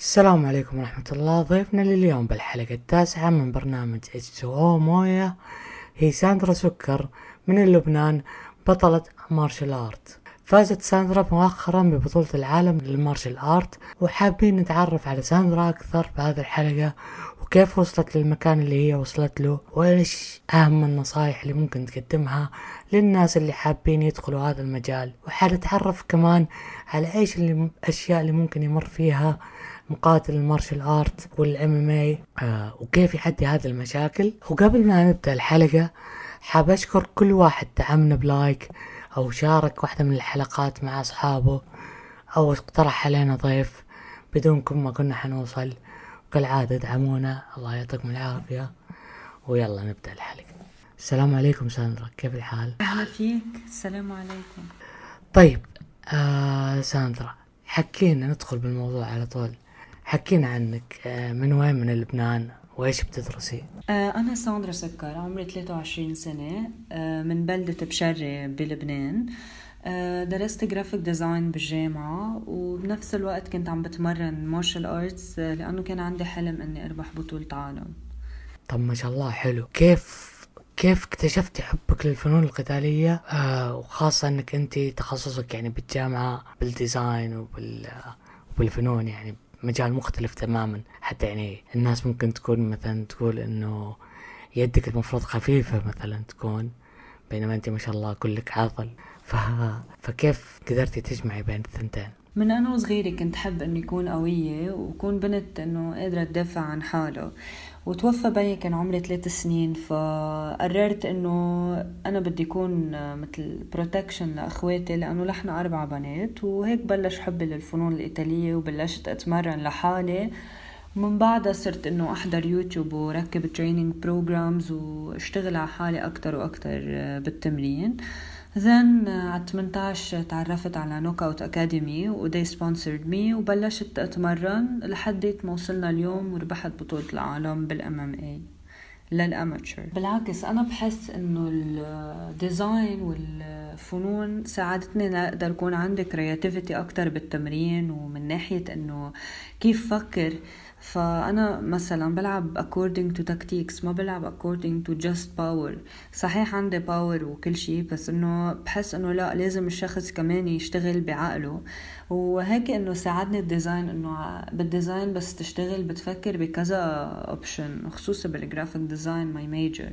السلام عليكم ورحمة الله. ضيفنا لليوم بالحلقة التاسعة من برنامج H2O مويا هي ساندرا سكر من لبنان بطلة martial art. فازت ساندرا مؤخرا ببطولة العالم لل martial art وحابين نتعرف على ساندرا أكثر بهذه الحلقة وكيف وصلت للمكان اللي هي وصلت له وإيش أهم النصائح اللي ممكن تقدمها للناس اللي حابين يدخلوا هذا المجال. وحنتعرف كمان على إيش اللي الأشياء اللي ممكن يمر فيها مقاتل ال martial art وال MMA وكيف يحدي هذه المشاكل؟ وقبل ما نبدأ الحلقة حاب أشكر كل واحد دعمنا ب like أو شارك واحدة من الحلقات مع أصحابه أو اقترح علينا ضيف بدونكم ما كنا حنوصل. وكالعادة ادعمونا الله يعطيكم العافية. ويلا نبدأ الحلقة. السلام عليكم ساندرا. كيف الحال؟ أهلا فيك. السلام عليكم. طيب آه ساندرا حكينا ندخل بالموضوع على طول. حكينا عنك آه، من وين؟ من لبنان. وإيش بتدرسي؟ آه، أنا ساندرا سكر عمري 23 سنة آه، من بلدة بشري بلبنان. درست graphic design بالجامعة وبنفس الوقت كنت عم بتمرن martial arts لأنه كان عندي حلم إني أربح بطولة عالم. طب ما شاء الله حلو. كيف كيف اكتشفتي حبك للفنون القتالية؟ آه وخاصة إنك انت تخصصك يعني بالجامعة بالديزاين وبال وبالفنون يعني مجال مختلف تماما. حتى يعني الناس ممكن تكون مثلا تقول إنه يدك المفروض خفيفة مثلا تكون بينما أنت ما شاء الله كلك عضل ف... فكيف قدرتي تجمعي بين الثنتين؟ من أنا وصغيرة كنت حب إني أكون قوية وكون بنت إنه قادرة تدافع عن حاله وتوفى بيي كان عمري ثلاث سنين فقررت إنه أنا بدي أكون مثل protection لأخواتي لأنه نحن أربع بنات وهيك بلش حبي للفنون القتالية وبلشت أتمرن لحالي. ومن بعدها صرت إنه أحضر يوتيوب وركب training programs واشتغل على حالي أكتر وأكتر بالتمرين. Then على 18 تعرفت على Knockout Academy و they sponsored me وبلشت أتمرن لحديت ما وصلنا اليوم وربحت بطولة العالم بال MMA لل amateur. بالعكس أنا بحس إنه ال design والفنون ساعدتني لاقدر اكون عندي creativity أكتر بالتمرين ومن ناحية إنه كيف فكر فأنا مثلا بلعب according to tactics ما بلعب according to just power. صحيح عندي power وكل شي بس إنه بحس إنه لا لازم الشخص كمان يشتغل بعقله. وهيك إنه ساعدني ال design إنه بال design بس تشتغل بتفكر بكذا option خصوصا بال graphic design my major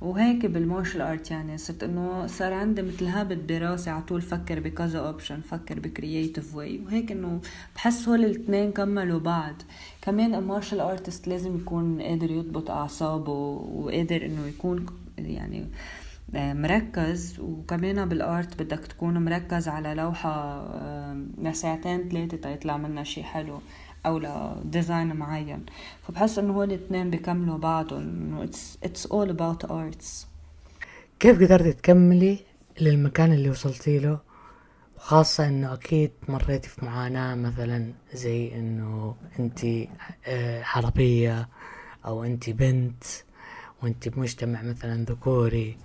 وهيك بال martial art يعني صرت إنه صار عندي مثل habit براسي على طول فكر بكذا option فكر ب creative way وهيك إنه بحس هول الاثنين كملوا بعض. كمان ال martial artist لازم يكون قادر يضبط أعصابه وقادر إنه يكون يعني آه، مركز وكمان بال art بدك تكون مركز على لوحة لساعتين ثلاثة تيطلع منها شي حلو أو ل design معين. فبحس إنه هول الاثنين بيكملوا بعضهم إنه it's all about arts كيف قدرتي تكملي للمكان اللي وصلتي له؟ وخاصة إنه أكيد مريتي في معاناة مثلا زي إنه أنت آه، عربية أو أنت بنت وأنت بمجتمع مثلا ذكوري.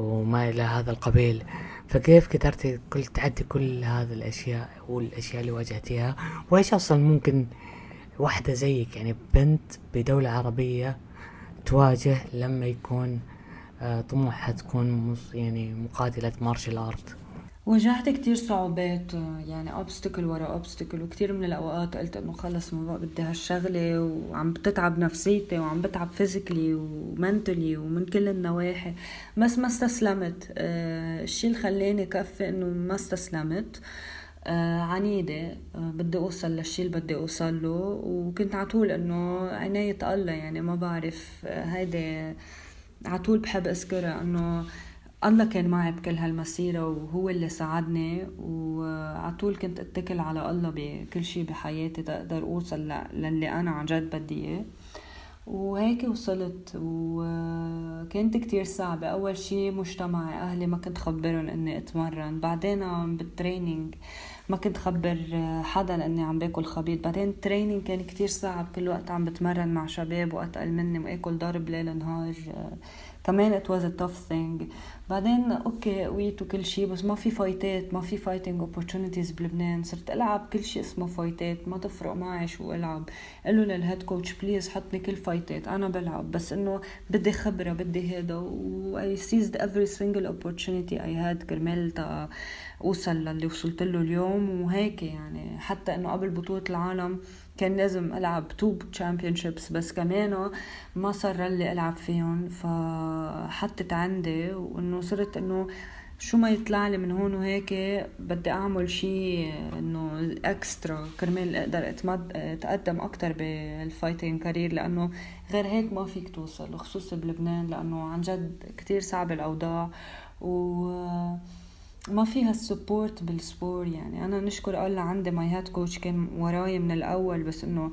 وما إلى هذا القبيل. فكيف قدرتي كل تعدي كل هذه الأشياء والأشياء اللي واجهتيها؟ وايش أصلا ممكن واحدة زيك يعني بنت بدولة عربية تواجه لما يكون آه، طموحها تكون يعني مقاتلة martial art. واجهت كتير صعوبات يعني obstacle ورا obstacle وكتير من الأوقات قلت إنه خلص ما بقى بدي هالشغلة وعم بتتعب نفسيتي وعم بتعب physically و mentally ومن كل النواحي. بس ما استسلمت. آه، الشيء اللي خلاني كفي إنه ما استسلمت آه، عنيدة. آه، بدي أوصل للشي اللي بدي أوصل له وكنت عطول إنه عناية الله يعني ما بعرف هيدي عطول بحب أذكرها إنه الله كان معي بكل هالمسيرة وهو اللي ساعدني وعطول كنت اتكل على الله بكل شي بحياتي تقدر أوصل للي أنا عن جد بدي إياه. وهيك وصلت وكانت كتير صعبة. أول شي مجتمعي أهلي ما كنت خبرهم إني أتمرن. بعدين بالتريننج ما كنت خبر حدا اني عم باكل خبيط بعدين ال training كان كتير صعب كل وقت عم بتمرن مع شباب واتقل مني وآكل ضرب ليل نهار كمان it was tough thing بعدين okay قويت وكل شيء بس ما في fight ات ما في fighting opportunities بلبنان. صرت ألعب كل شيء اسمه fight ات ما تفرق معي شو ألعب. قالوا لل head coach please حطني كل fight ات أنا بلعب بس إنه بدي خبرة بدي هذا و I seized every single opportunity I had كرمال تا أوصل للي وصلت له اليوم وهيك يعني. حتى إنه قبل بطولة العالم كان لازم ألعب two championships بس كمان ما صار لي ألعب فيهم. فحطت عندي وإنه صرت إنه شو ما يطلع لي من هون وهيك بدي أعمل شيء إنه extra كرمال أقدر أتقدم أكثر بال fighting career لأنه غير هيك ما فيك توصل وخصوصي بلبنان لأنه عن جد كتير صعب الأوضاع. و ما في ها ال support بال sport يعني. أنا نشكر الله عندي my head coach كان وراي من الأول بس إنه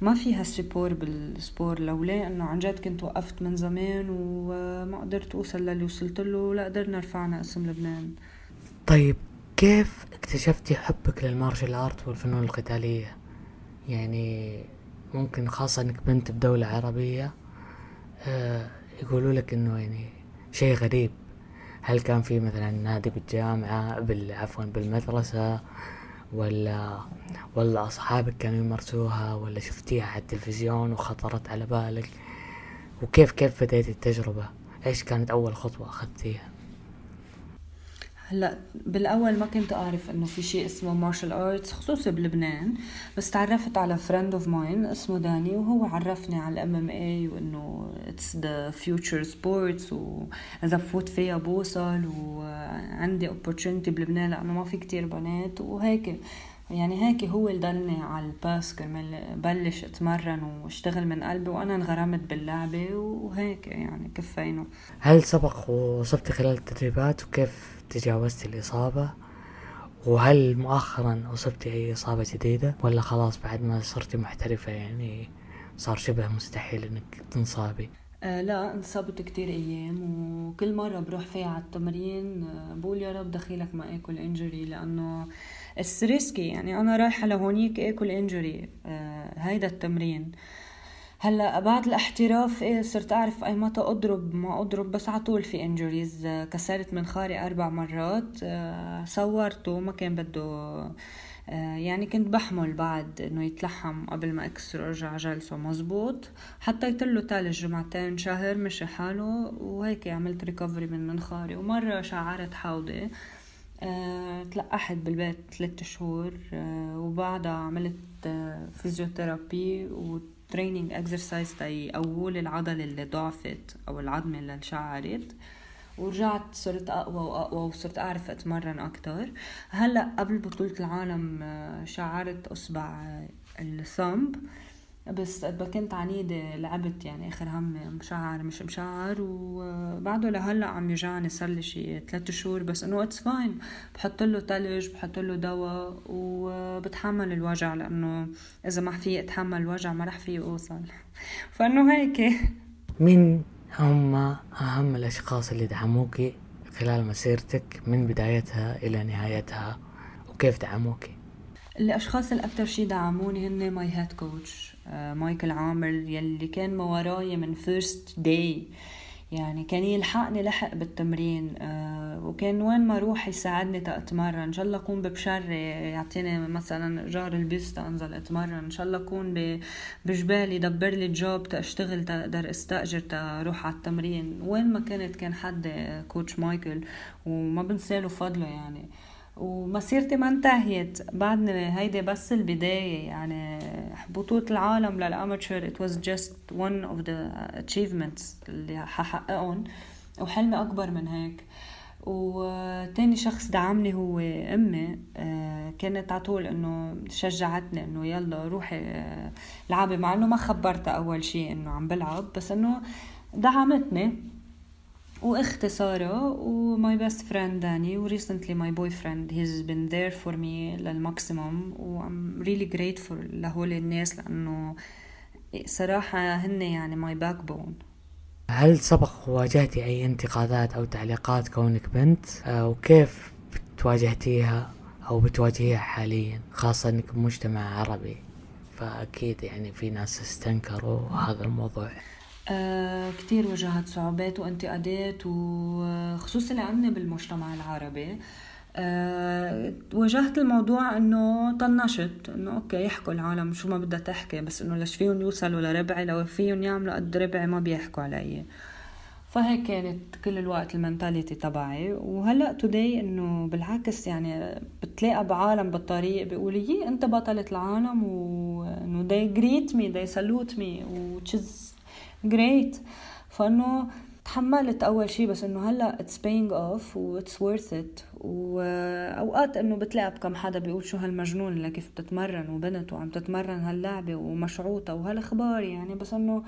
ما في ها ال support بال sport. لولا إنه عن جد كنت وقفت من زمان وما قدرت أوصل للي وصلت له لا قدرنا رفعنا اسم لبنان. طيب كيف اكتشفتي حبك لل martial art والفنون القتالية؟ يعني ممكن خاصة إنك بنت بدولة عربية آه يقولوا لك إنه يعني شيء غريب. هل كان في مثلا نادي بالجامعة بال عفوا بالمدرسة ولا ولا أصحابك كانوا يمارسوها ولا شفتيها على التلفزيون وخطرت على بالك؟ وكيف كيف بديت التجربة؟ إيش كانت أول خطوة أخذتيها؟ هلا بالاول ما كنت اعرف انه في شيء اسمه martial arts خصوصي بلبنان بس تعرفت على friend of mine اسمه داني وهو عرفني على ال MMA وإنه it's the future sports واذا بفوت فيها بوصل وعندي opportunity بلبنان لأنه ما في كتير بنات وهيك يعني هيك هو اللي دلني على الباس كرمال بلش أتمرن وأشتغل من قلبي وأنا انغرمت باللعبة وهيك يعني كفينا هل سبق وصبتي خلال التدريبات وكيف تجاوزت الإصابة؟ وهل مؤخرا أصبتي أي إصابة جديدة؟ ولا خلاص بعد ما صرتي محترفة يعني صار شبه مستحيل إنك تنصابي؟ آه لا انصبت كتير أيام وكل مرة بروح فيها على التمرين آه بقول يا رب دخيلك ما أكل انجري لأنه it's risky يعني أنا رايحة لهونيك أكل injury آه هيدا التمرين. هلا بعد الاحتراف إيه صرت أعرف أي متى أضرب. ما أضرب بس على طول في injuries كسرت منخاري أربع مرات. آه، صورته ما كان بده آه، يعني كنت بحمل بعد إنه يتلحم قبل ما اكسر ارجع جلسه مزبوط. حطيت له تلج جمعتين شهر مشي حاله وهيك عملت recovery من منخاري ومرة شعرت حوضي. تلقحت بالبيت ثلاثة شهور. وبعدها عملت physiotherapy training exercise تيقووا لي العضلة اللي ضعفت أو العظمه اللي انشعرت. ورجعت صرت اقوى واقوى وصرت أعرف أتمرن أكتر. هلأ قبل بطولة العالم آه، شعرت أصبع ال thumb. بس كنت عنيدة لعبت يعني آخر همي مشعر مش مشعر وبعده لهلا عم يوجعني صار لي شي ثلاث شهور. بس إنه it's fine بحط له ثلج بحط له دواء وبتحمل الوجع لأنه إذا ما في أتحمل الوجع ما رح في اوصل فإنه هيك. مين هم أهم الأشخاص اللي دعموكي خلال مسيرتك من بدايتها إلى نهايتها؟ وكيف دعموكي؟ الأشخاص اللي أكثر شيء دعموني هن my head coach مايكل عامر يلي كان ما وراي من first day يعني كان يلحقني لحق بالتمرين آه وكان وين ما أروح يساعدني تاتمرن إن شاء الله أكون ببشري يعطيني مثلا جار البيس أنزل أتمرن. إن شاء الله أكون بجبال يدبر لي job تاشتغل تقدر أستأجر تروح على التمرين. وين ما كنت كان حد coach مايكل وما بنساله فضله يعني. ومسيرتي ما انتهيت. بعدني هيدي بس البداية يعني بطولة العالم لل amateur it was just one of the achievements اللي حققتهم وحلمي أكبر من هيك. وتاني شخص دعمني هو أمي آه، كانت عطول إنه شجعتني إنه يلا روحي آه، لعبي مع إنه ما خبرتها أول شيء إنه عم بلعب بس إنه دعمتني. واختي سارة و my best friend داني و recently my boyfriend has been there for me لل maximum و I'm really grateful لهول الناس لأنه صراحة هن يعني my backbone هل سبق واجهتي أي انتقادات أو تعليقات كونك بنت؟ آه، وكيف تواجهتيها أو بتواجهيها حاليا؟ خاصة إنك بمجتمع عربي فأكيد يعني في ناس استنكروا هذا الموضوع. آه كتير واجهت صعوبات وانتقادات وخصوصا لأني بالمجتمع العربي. أه واجهت الموضوع إنه طنشت إنه أوكي يحكوا العالم شو ما بدها تحكي بس إنه ليش فيهم يوصلوا لربعي لو فيهم يعملوا قد ربعي ما بيحكوا علي. فهيك كانت كل الوقت المنتاليتي تبعي. وهلأ توداي إنه بالعكس يعني بتلاقى بعالم بالطريق بيقولوا يي أنت بطلة العالم وانه they greet me they salute me which is great. فإنه تحملت أول شيء بس إنه هلأ it's paying off و it's worth it. وأوقات إنه بتلاقي بكم حدا بيقول شو هالمجنون اللي كيف بتتمرن وبنت وعم تتمرن هاللعبة ومشعوطة وهالأخبار يعني. بس إنه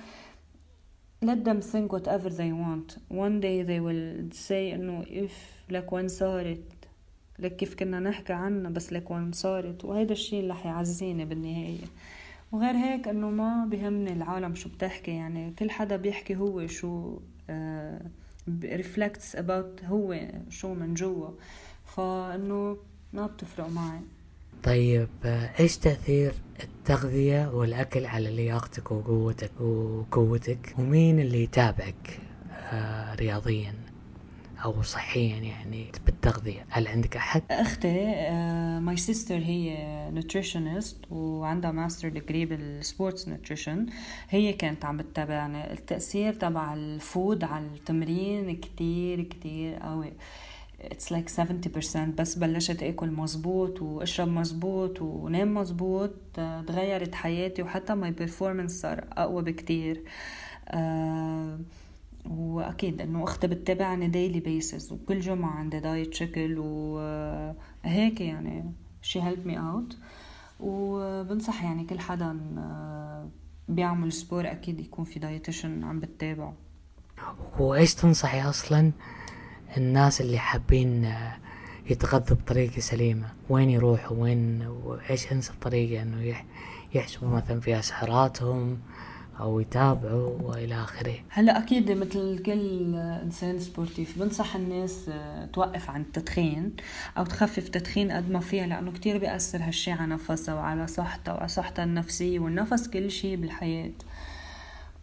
let them think whatever they want. One day they will say إنه if لك وين صارت لك كيف كنا نحكي عنها بس لك وين صارت وهيدا الشيء اللي حيعزيني بالنهاية. وغير هيك إنه ما بهمني العالم شو بتحكي. يعني كل حدا بيحكي هو شو uh, reflects about هو شو من جوا. فإنه ما بتفرق معي. طيب إيش تأثير التغذية والأكل على لياقتك وقوتك وقوتك ومين اللي يتابعك آه رياضيا؟ أو صحيا يعني بالتغذية هل عندك أحد؟ أختي my uh, sister هي nutritionist وعندها master degree بال sports nutrition هي كانت عم بتتابعني. التأثير تبع ال food على التمرين كتير كتير قوي. it's like 70% بس بلشت آكل مزبوط وأشرب مزبوط ونام مزبوط تغيرت حياتي وحتى my performance صار أقوى بكتير. أه وأكيد إنه أختي بتتابعني daily basis وكل جمعة عندي diet شكل وهيك يعني شي helped me out وبنصح يعني كل حدا بيعمل sport أكيد يكون في dietitian عم بتتابعه. وايش تنصحي أصلا الناس اللي حابين يتغذوا بطريقة سليمة؟ وين يروحوا؟ وين؟ وإيش أنسب طريقة إنه يحسبوا مثلا فيها سعراتهم أو يتابعوا وإلى آخره. هلا أكيد مثل كل إنسان sportif بنصح الناس توقف عن التدخين أو تخفف تدخين قد ما فيها لأنه كتير بيأثر هالشي على نفسها وعلى صحتها وعلى صحتها النفسية والنفس كل شي بالحياة.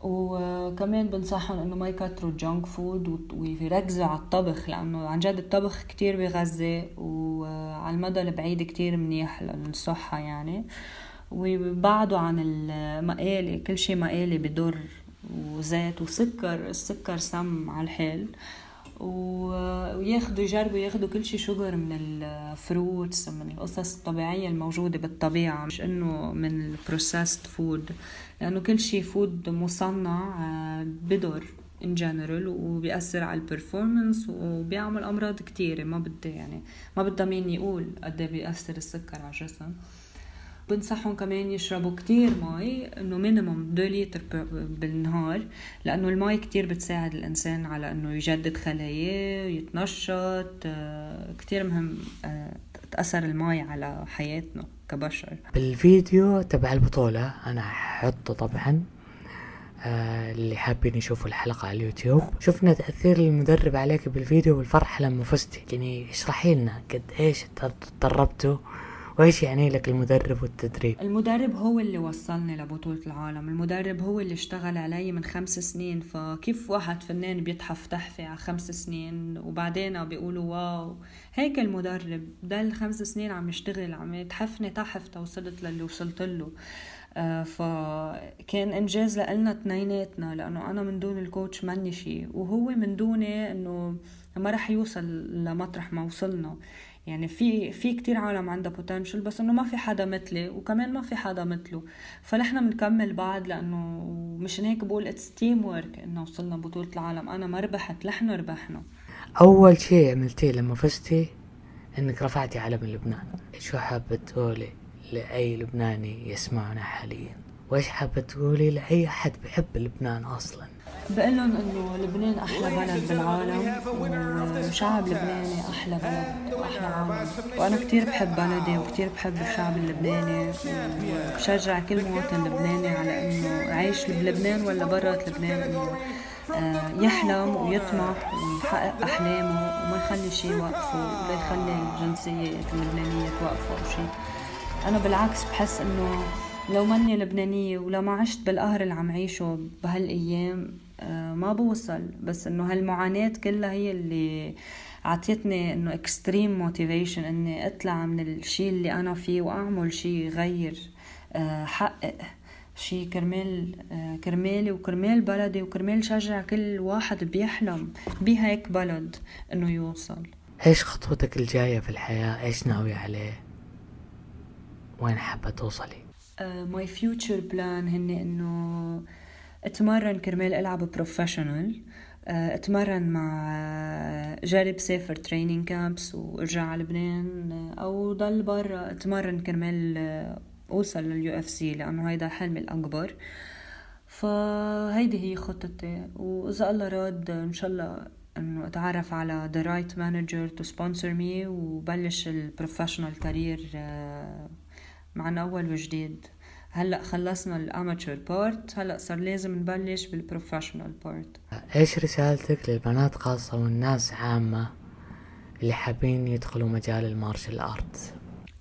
وكمان بنصحهم إنه ما يكتروا ال junk food ويركزوا على الطبخ لأنه عن جد الطبخ كتير بيغذي وعلى المدى البعيد كتير منيح للصحة يعني. ويبعدوا عن المقالي كل شيء مقالي بضر وزيت وسكر السكر سم على الحال وياخدوا يجربوا ياخدوا كل شيء شجر من ال fruits من القصص الطبيعية الموجودة بالطبيعة مش إنه من ال processed food لأنه كل شيء food مصنع بضر in general وبيأثر على ال performance وبيعمل أمراض كتيرة. ما بدي يعني ما بدها مين يقول قد بيأثر السكر على الجسم. بنصحهم كمان يشربوا كتير مي إنه minimum 2 لتر بالنهار لأنه المي كتير بتساعد الإنسان على إنه يجدد خلاياه يتنشط كتير مهم تأثر المي على حياتنا كبشر. بالفيديو تبع البطولة أنا ححطه طبعا آه اللي حابين يشوفوا الحلقة على اليوتيوب. شفنا تأثير المدرب عليك بالفيديو والفرحة لما فزتي. يعني اشرحي لنا قد إيش تدربتوا وايش يعني لك المدرب والتدريب. المدرب هو اللي وصلني لبطولة العالم. المدرب هو اللي اشتغل علي من خمس سنين. فكيف واحد فنان بيتحف تحفة على خمس سنين وبعدين بيقولوا واو؟ هيك المدرب ده الخمس سنين عم يشتغل عم يتحفني تحف توصلت للي وصلت له. آه فكان إنجاز لنا اثنيناتنا لأنه أنا من دون الكوتش ماني شيء وهو من دوني إنه ما رح يوصل لمطرح ما وصلنا. يعني في في كتير عالم عندها potential بس إنه ما في حدا مثلي وكمان ما في حدا مثله. فنحن بنكمل بعض لأنه مشان هيك بقول it's teamwork إنه وصلنا بطولة العالم. أنا ما ربحت نحن ربحنا. أول شيء عملتيه لما فزتي إنك رفعتي علم لبنان شو حابة تقولي لأي لبناني يسمعنا حاليا؟ وإيش حابة تقولي لأي أحد بحب لبنان أصلا؟ بقول لهم إنه لبنان أحلى بلد بالعالم وشعب لبناني أحلى بلد واحلى عالم. وأنا كتير بحب بلدي وكتير بحب الشعب اللبناني وبشجع كل مواطن لبناني على إنه عايش بلبنان ولا برات لبنان إنه آه، يحلم ويطمح ويحقق أحلامه وما يخلي شيء يوقفه ولا يخلي الجنسية اللبنانية توقفه أو شيء. أنا بالعكس بحس إنه لو ماني لبنانية ولو ما عشت بالقهر اللي عم عيشه بهالأيام آه، ما بوصل. بس إنه هالمعاناة كلها هي اللي عطيتني إنه extreme motivation إني أطلع من الشيء اللي أنا فيه وأعمل شيء يغير آه، حقق شيء كرمال آه، كرمالي وكرمال بلدي وكرمال شجع كل واحد بيحلم بهيك بلد إنه يوصل. إيش خطوتك الجاية في الحياة؟ إيش ناوية عليه؟ وين حابة توصلي؟ my future plan هن إنه أتمرن كرمال ألعب professional آه، أتمرن مع آه، جرب سافر training camps وأرجع على لبنان آه، أو ضل برا أتمرن كرمال أوصل لل UFC لأنه هيدا حلمي الأكبر. فهيدي هي خطتي. وإذا الله راد إن شاء الله إنه أتعرف على the right manager to sponsor me وبلش ال professional career معنى اول وجديد. هلأ خلصنا ال amateur part هلأ صار لازم نبلش بال professional part إيش رسالتك للبنات خاصة والناس عامة اللي حابين يدخلوا مجال ال martial art؟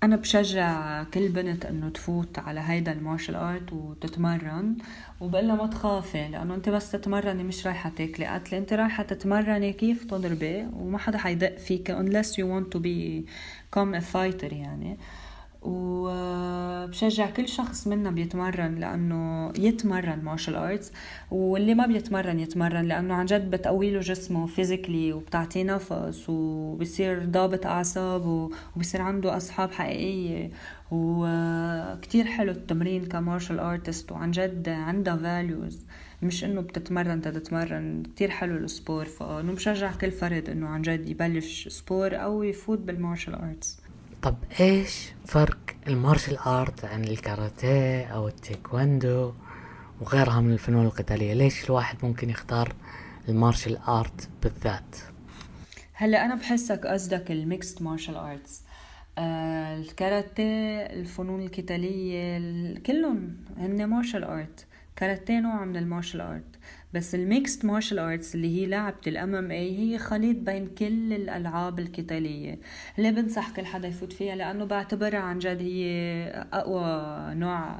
أنا بشجع كل بنت إنه تفوت على هيدا ال martial art وتتمرن وبقول ما تخافي لأنه أنت بس تتمرني مش رايحة تاكلي قتلة أنت رايحة تتمرني كيف تضربي وما حدا حيدق فيك unless you want to be come a fighter يعني. وبشجع كل شخص منا بيتمرن لأنه يتمرن martial arts واللي ما بيتمرن يتمرن لأنه عن جد بتقوي له جسمه physically وبتعطيه نفس وبصير ضابط أعصاب وبصير عنده أصحاب حقيقية. وكتير حلو التمرين ك martial artist وعن جد عندها values مش إنه بتتمرن تتمرن كتير حلو ال sport فانه بشجع كل فرد إنه عن جد يبلش sport أو يفوت بال martial arts طب إيش فرق ال martial art عن الكاراتيه أو التايكوندو وغيرها من الفنون القتالية؟ ليش الواحد ممكن يختار ال martial art بالذات؟ هلا أنا بحسك قصدك ال mixed martial arts. الكاراتيه الفنون القتالية كلهم هن martial art. كاراتيه نوع من ال martial art. بس ال mixed martial arts اللي هي لعبة ال MMA هي خليط بين كل الألعاب القتالية. اللي بنصح كل حدا يفوت فيها؟ لأنه بعتبرها عن جد هي أقوى نوع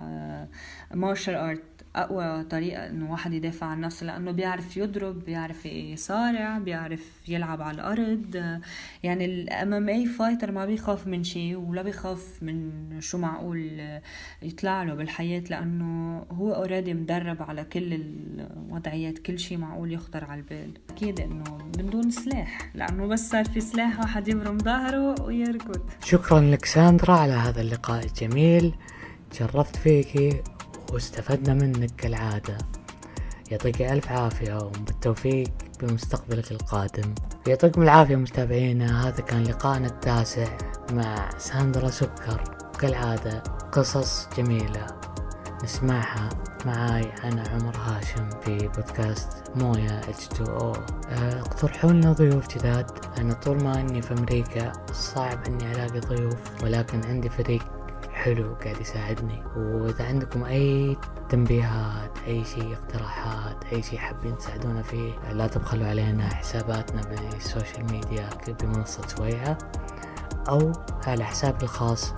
martial آه، art أقوى طريقة إنه واحد يدافع عن نفسه لأنه بيعرف يضرب بيعرف يصارع بيعرف يلعب على الأرض. يعني ال MMA fighter ما بيخاف من شيء ولا بيخاف من شو معقول يطلع له بالحياة لأنه هو already مدرب على كل الوضعيات كل شيء معقول يخطر على البال. أكيد إنه من دون سلاح لأنه بس صار في سلاح واحد يبرم ظهره ويركض. شكرا لك ساندرا على هذا اللقاء الجميل. تشرفت فيكي واستفدنا منك كالعادة. يعطيك ألف عافية وبالتوفيق بمستقبلك القادم. يعطيكم العافية متابعينا. هذا كان لقاءنا التاسع مع ساندرا سكر. كالعادة قصص جميلة نسمعها معاي أنا عمر هاشم في بودكاست مويا H2O اقترحوا لنا ضيوف جداد. أنا طول ما أني في أمريكا صعب أني ألاقي ضيوف ولكن عندي فريق حلو قاعد يساعدني. وإذا عندكم أي تنبيهات أي شيء اقتراحات أي شيء حابين تساعدونا فيه لا تبخلوا علينا حساباتنا بالسوشيال ميديا بمنصة سويعة أو على حسابي الخاص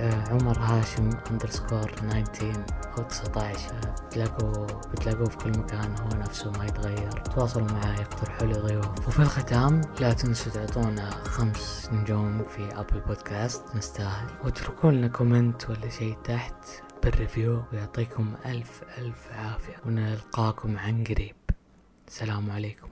آه، عمر هاشم underscore 19 أو 19 بتلاقوه بتلاقوه في كل مكان هو نفسه ما يتغير. تواصلوا معي اقترحوا لي ضيوف وفي الختام لا تنسوا تعطونا خمس نجوم في Apple Podcast نستاهل. واتركوا لنا comment ولا شيء تحت بال review ويعطيكم ألف ألف عافية. ونلقاكم عن قريب. السلام عليكم.